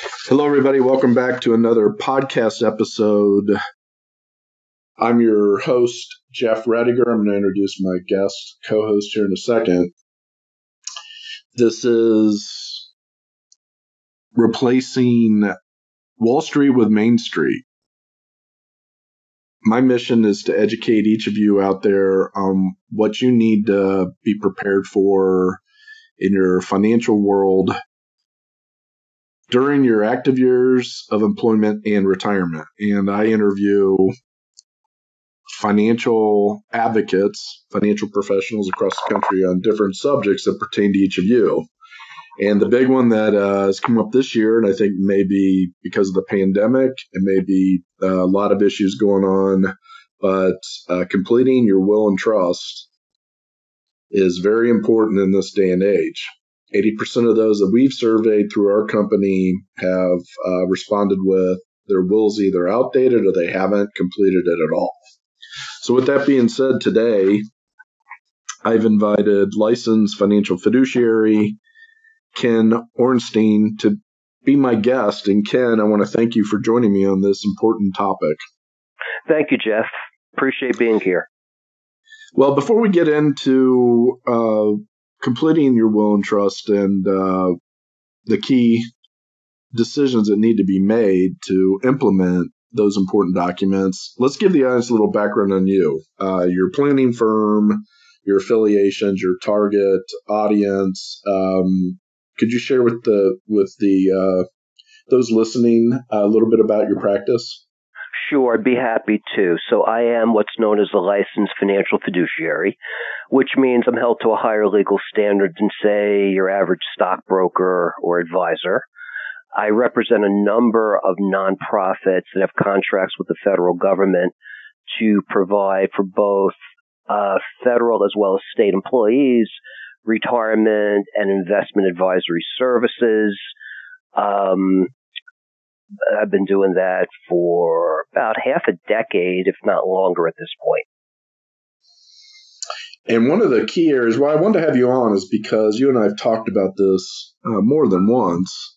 Hello, everybody. Welcome back to another podcast episode. I'm your host, Jeff Rediger. I'm going to introduce my guest co host here in a second. This is replacing Wall Street with Main Street. My mission is to educate each of you out there on what you need to be prepared for in your financial world during your active years of employment and retirement. And I interview financial advocates, financial professionals across the country on different subjects that pertain to each of you. And the big one that uh, has come up this year, and I think maybe because of the pandemic, and maybe uh, a lot of issues going on, but uh, completing your will and trust is very important in this day and age. 80% of those that we've surveyed through our company have uh, responded with their wills either outdated or they haven't completed it at all. So, with that being said, today I've invited licensed financial fiduciary Ken Ornstein to be my guest. And Ken, I want to thank you for joining me on this important topic. Thank you, Jeff. Appreciate being here. Well, before we get into uh, completing your will and trust and uh, the key decisions that need to be made to implement those important documents. Let's give the audience a little background on you, uh, your planning firm, your affiliations, your target audience. Um, could you share with the with the uh, those listening a little bit about your practice? Sure, I'd be happy to. So I am what's known as a licensed financial fiduciary, which means I'm held to a higher legal standard than, say, your average stockbroker or advisor. I represent a number of nonprofits that have contracts with the federal government to provide for both uh, federal as well as state employees retirement and investment advisory services. Um, I've been doing that for about half a decade, if not longer at this point. And one of the key areas why I wanted to have you on is because you and I have talked about this uh, more than once.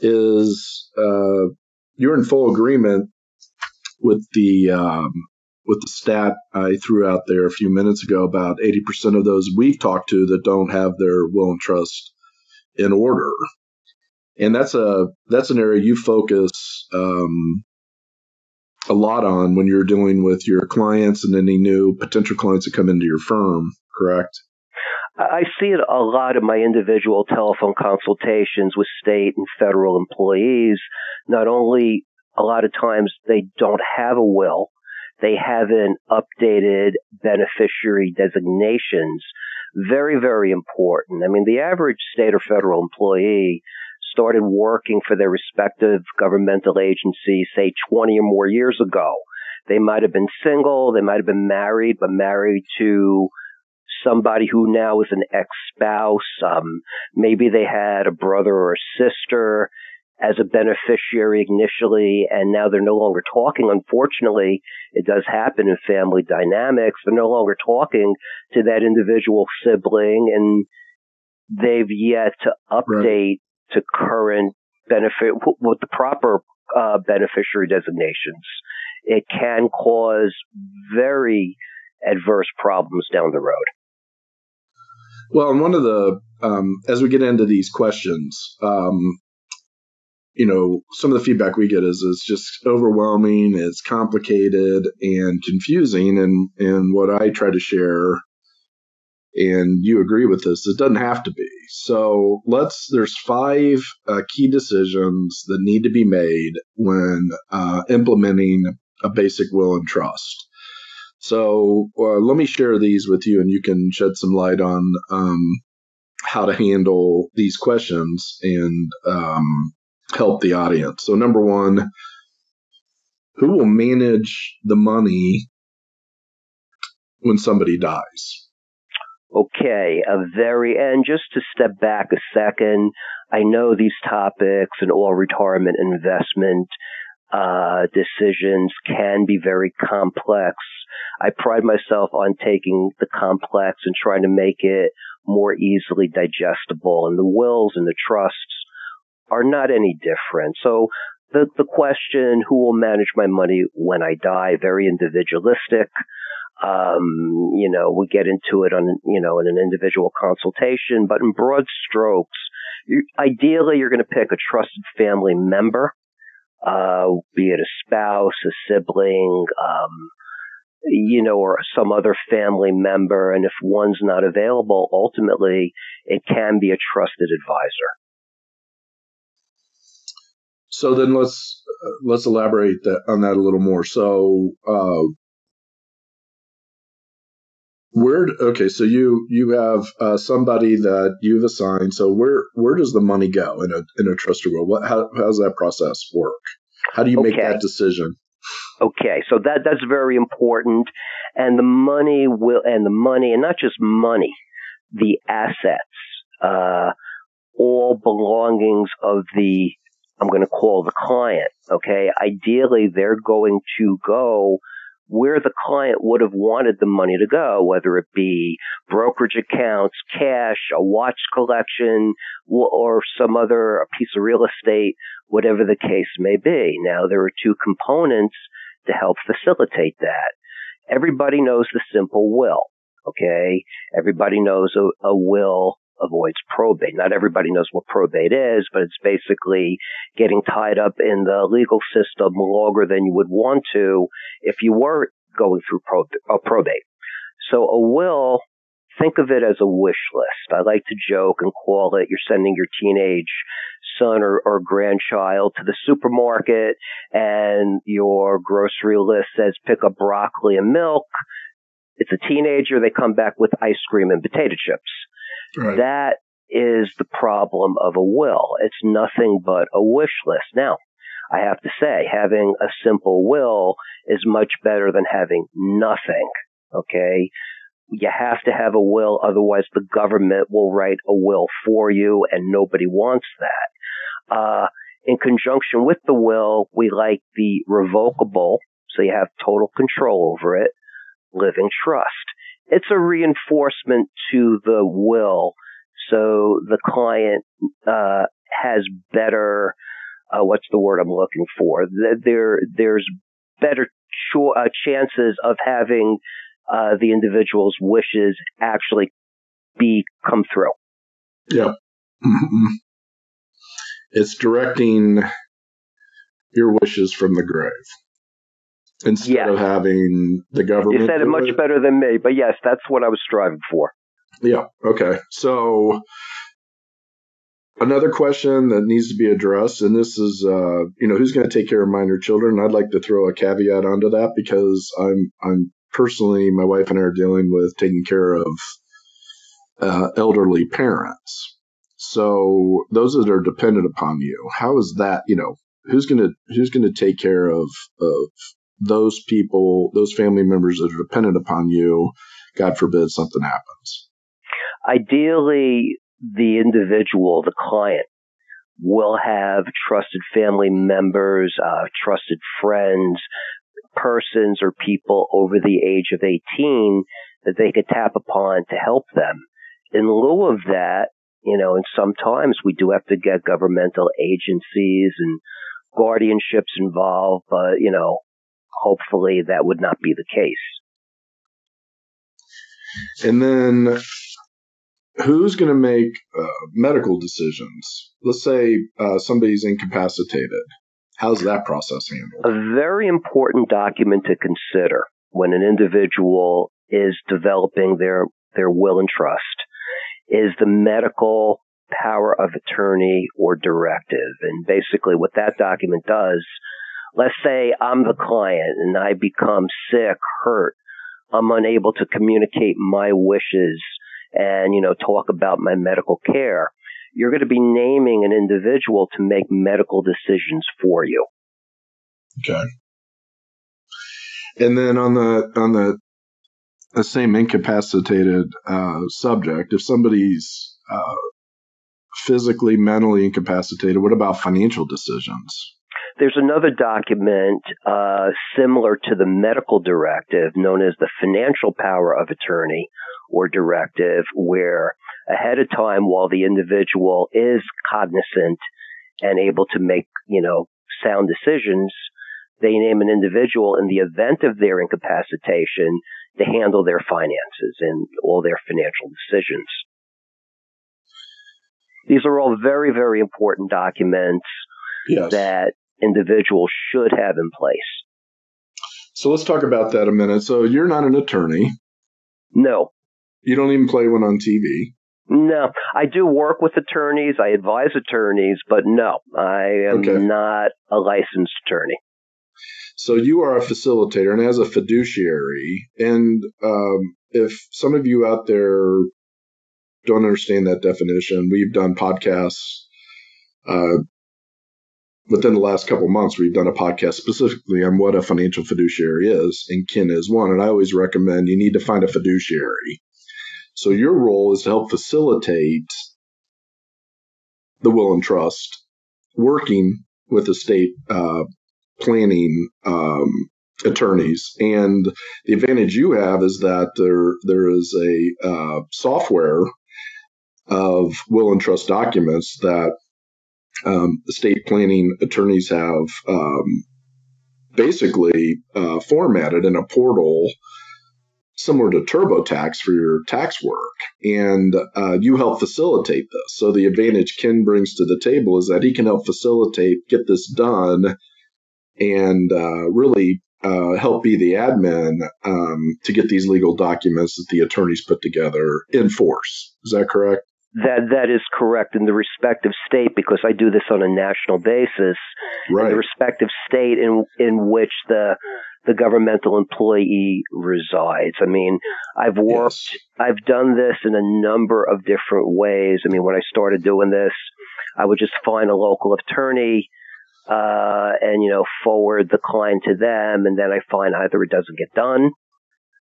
Is uh, you're in full agreement with the um, with the stat I threw out there a few minutes ago about 80% of those we've talked to that don't have their will and trust in order and that's a that's an area you focus um, a lot on when you're dealing with your clients and any new potential clients that come into your firm, correct? I see it a lot in my individual telephone consultations with state and federal employees. Not only a lot of times they don't have a will, they haven't updated beneficiary designations. Very, very important. I mean, the average state or federal employee started working for their respective governmental agencies, say 20 or more years ago. They might have been single, they might have been married, but married to somebody who now is an ex-spouse. Um, maybe they had a brother or a sister as a beneficiary initially, and now they're no longer talking. Unfortunately, it does happen in family dynamics. They're no longer talking to that individual sibling, and they've yet to update to current benefit with the proper uh, beneficiary designations. It can cause very adverse problems down the road. Well, and one of the um, as we get into these questions, um, you know, some of the feedback we get is it's just overwhelming, it's complicated and confusing, and and what I try to share and you agree with this, it doesn't have to be. So let's, there's five uh, key decisions that need to be made when uh, implementing a basic will and trust. So uh, let me share these with you and you can shed some light on um, how to handle these questions and um, help the audience. So, number one, who will manage the money when somebody dies? Okay, a very, and just to step back a second, I know these topics and all retirement investment uh, decisions can be very complex. I pride myself on taking the complex and trying to make it more easily digestible. And the wills and the trusts are not any different. So the, the question, who will manage my money when I die, very individualistic. Um, you know, we get into it on, you know, in an individual consultation, but in broad strokes, you, ideally you're going to pick a trusted family member, uh, be it a spouse, a sibling, um, you know, or some other family member. And if one's not available, ultimately it can be a trusted advisor. So then let's let's elaborate that on that a little more. So uh, where okay, so you you have uh, somebody that you've assigned. So where where does the money go in a in a trusted will? What how, how does that process work? How do you make that decision? Okay, so that that's very important, and the money will and the money and not just money, the assets, uh, all belongings of the I'm going to call the client. Okay, ideally they're going to go where the client would have wanted the money to go, whether it be brokerage accounts, cash, a watch collection, or some other piece of real estate, whatever the case may be. Now, there are two components to help facilitate that. Everybody knows the simple will. Okay. Everybody knows a, a will avoids probate. Not everybody knows what probate is, but it's basically getting tied up in the legal system longer than you would want to if you were going through uh, probate. So a will, think of it as a wish list. I like to joke and call it you're sending your teenage son or, or grandchild to the supermarket and your grocery list says pick up broccoli and milk. It's a teenager, they come back with ice cream and potato chips. Right. That is the problem of a will. It's nothing but a wish list. Now, I have to say, having a simple will is much better than having nothing. Okay. You have to have a will, otherwise the government will write a will for you and nobody wants that. Uh, in conjunction with the will, we like the revocable, so you have total control over it, living trust it's a reinforcement to the will. So the client uh, has better, uh, what's the word I'm looking for? There, there's better cho- uh, chances of having uh, the individual's wishes actually be come through. Yeah. Mm-hmm. It's directing your wishes from the grave instead yes. of having the government. You said it much it. better than me, but yes, that's what I was striving for. Yeah. Okay. So another question that needs to be addressed, and this is, uh, you know, who's going to take care of minor children? I'd like to throw a caveat onto that because I'm, I'm personally, my wife and I are dealing with taking care of uh, elderly parents. So those that are dependent upon you, how is that? You know, who's going to who's going to take care of of those people, those family members that are dependent upon you, God forbid something happens? Ideally, the individual, the client, will have trusted family members, uh, trusted friends, persons or people over the age of 18 that they could tap upon to help them. In lieu of that, you know, and sometimes we do have to get governmental agencies and guardianships involved, but, you know, hopefully that would not be the case. And then who's going to make uh, medical decisions? Let's say uh, somebody's incapacitated. How's that process handled? A very important document to consider when an individual is developing their, their will and trust is the medical power of attorney or directive. And basically what that document does let's say I'm the client and I become sick, hurt, I'm unable to communicate my wishes and, you know, talk about my medical care. You're going to be naming an individual to make medical decisions for you. Okay. And then on the, on the, the same incapacitated uh, subject, if somebody's uh, physically, mentally incapacitated, what about financial decisions? There's another document uh, similar to the medical directive known as the financial power of attorney or directive, where ahead of time, while the individual is cognizant and able to make, you know, sound decisions, they name an individual in the event of their incapacitation to handle their finances and all their financial decisions. These are all very, very important documents yes. that individuals should have in place. So let's talk about that a minute. So you're not an attorney. No. You don't even play one on TV. No, I do work with attorneys. I advise attorneys, but no, I am okay. not a licensed attorney. So you are a facilitator and as a fiduciary, and um, if some of you out there don't understand that definition, we've done podcasts. Uh, within the last couple months, we've done a podcast specifically on what a financial fiduciary is, and Ken is one. And I always recommend you need to find a fiduciary. So your role is to help facilitate the will and trust, working with estate uh, planning um, attorneys. And the advantage you have is that there there is a uh, software of will and trust documents that um, estate planning attorneys have um, basically uh, formatted in a portal similar to TurboTax for your tax work. And uh, you help facilitate this. So the advantage Ken brings to the table is that he can help facilitate, get this done and uh, really uh, help be the admin um, to get these legal documents that the attorneys put together in force. Is that correct? That that is correct in the respective state because I do this on a national basis. Right. In the respective state in in which the the governmental employee resides. I mean, I've worked, yes. I've done this in a number of different ways. I mean, when I started doing this, I would just find a local attorney uh, and you know forward the client to them, and then I find either it doesn't get done,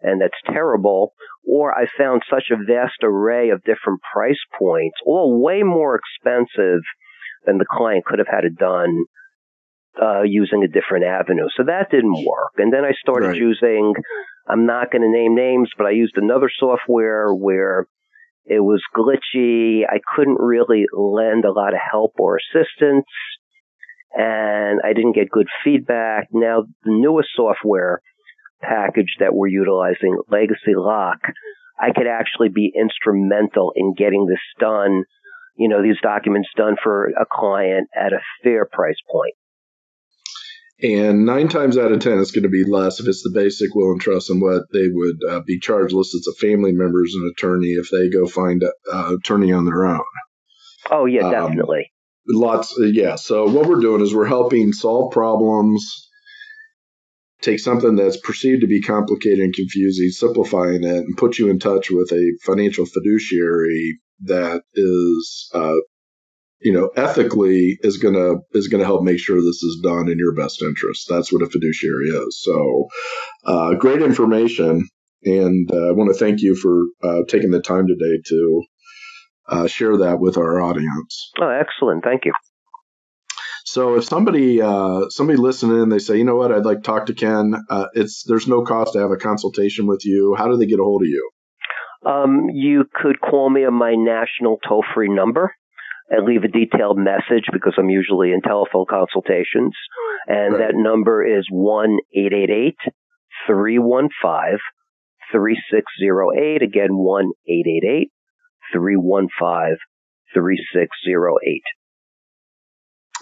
and that's terrible, or I found such a vast array of different price points, all way more expensive than the client could have had it done uh, using a different avenue. So that didn't work, and then I started right. using. I'm not going to name names, but I used another software where it was glitchy. I couldn't really lend a lot of help or assistance and I didn't get good feedback. Now the newest software package that we're utilizing, Legacy Lock, I could actually be instrumental in getting this done, you know, these documents done for a client at a fair price point. And nine times out of ten, it's going to be less if it's the basic will and trust and what they would uh, be charged unless it's a family member as an attorney if they go find an uh, attorney on their own. Oh yeah, um, definitely lots yeah so what we're doing is we're helping solve problems take something that's perceived to be complicated and confusing simplifying it and put you in touch with a financial fiduciary that is uh, you know ethically is gonna is gonna help make sure this is done in your best interest that's what a fiduciary is so uh, great information and uh, i want to thank you for uh, taking the time today to uh, share that with our audience. Oh, excellent! Thank you. So if somebody uh, somebody listening, and they say, you know what, I'd like to talk to Ken. Uh, it's there's no cost to have a consultation with you. How do they get a hold of you? Um, you could call me on my national toll free number and leave a detailed message because I'm usually in telephone consultations. And right. that number is one eight eight eight three one five three six zero eight. Again, one eight eight eight 315 3608.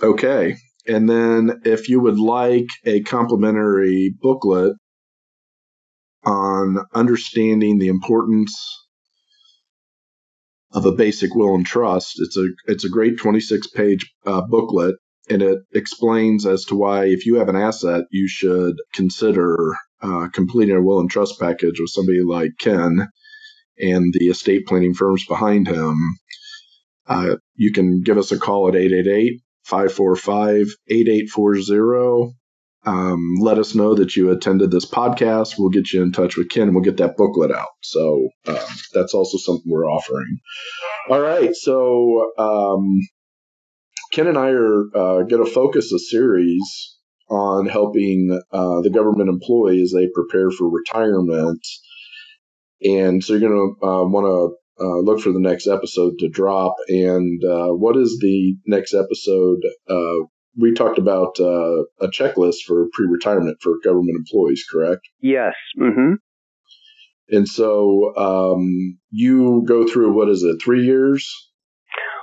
Okay. And then if you would like a complimentary booklet on understanding the importance of a basic will and trust, it's a it's a great 26 page uh, booklet, and it explains as to why if you have an asset, you should consider uh, completing a will and trust package with somebody like Ken and the estate planning firms behind him, uh, you can give us a call at 888 545 8840. Um, let us know that you attended this podcast. We'll get you in touch with Ken and we'll get that booklet out. So um, that's also something we're offering. All right. So um, Ken and I are uh, going to focus a series on helping uh, the government employees they prepare for retirement and so you're going to uh, want to uh, look for the next episode to drop. And uh, what is the next episode? Uh, we talked about uh, a checklist for pre-retirement for government employees, correct? Yes. Mm-hmm. And so um, you go through what is it, three years?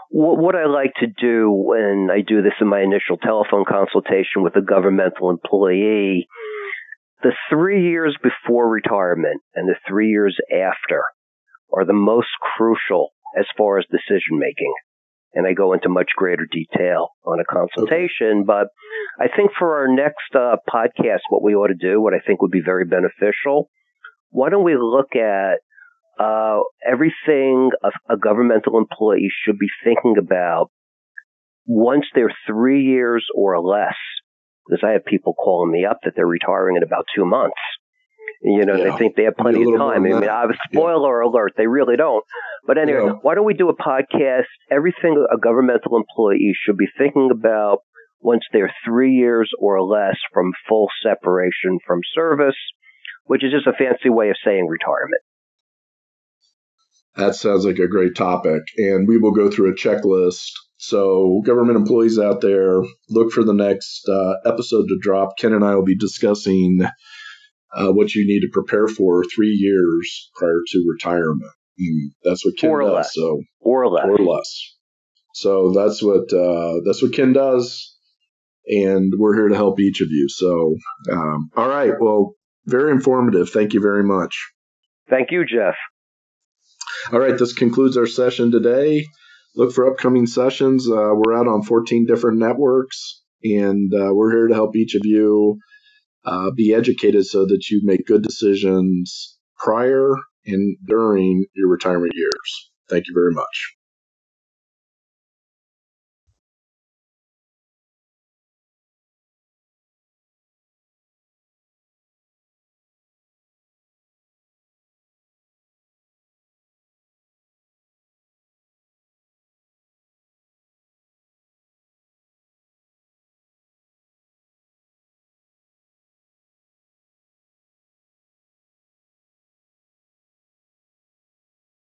What I like to do when I do this in my initial telephone consultation with a governmental employee, the three years before retirement and the three years after are the most crucial as far as decision making. And I go into much greater detail on a consultation. Okay. But I think for our next uh, podcast, what we ought to do, what I think would be very beneficial, why don't we look at uh, everything a, a governmental employee should be thinking about once they're three years or less? Because I have people calling me up that they're retiring in about two months. You know, yeah. they think they have plenty of time. I mean, I have a spoiler yeah. alert, they really don't. But anyway, yeah. why don't we do a podcast? Everything a governmental employee should be thinking about once they're three years or less from full separation from service, which is just a fancy way of saying retirement. That sounds like a great topic. And we will go through a checklist. So, government employees out there, look for the next uh, episode to drop. Ken and I will be discussing uh, what you need to prepare for three years prior to retirement. And that's what Ken or does. Less. So or less. Or less. So that's what uh, that's what Ken does, and we're here to help each of you. So, um, all right. Well, very informative. Thank you very much. Thank you, Jeff. All right. This concludes our session today. Look for upcoming sessions. Uh, we're out on 14 different networks, and uh, we're here to help each of you uh, be educated so that you make good decisions prior and during your retirement years. Thank you very much.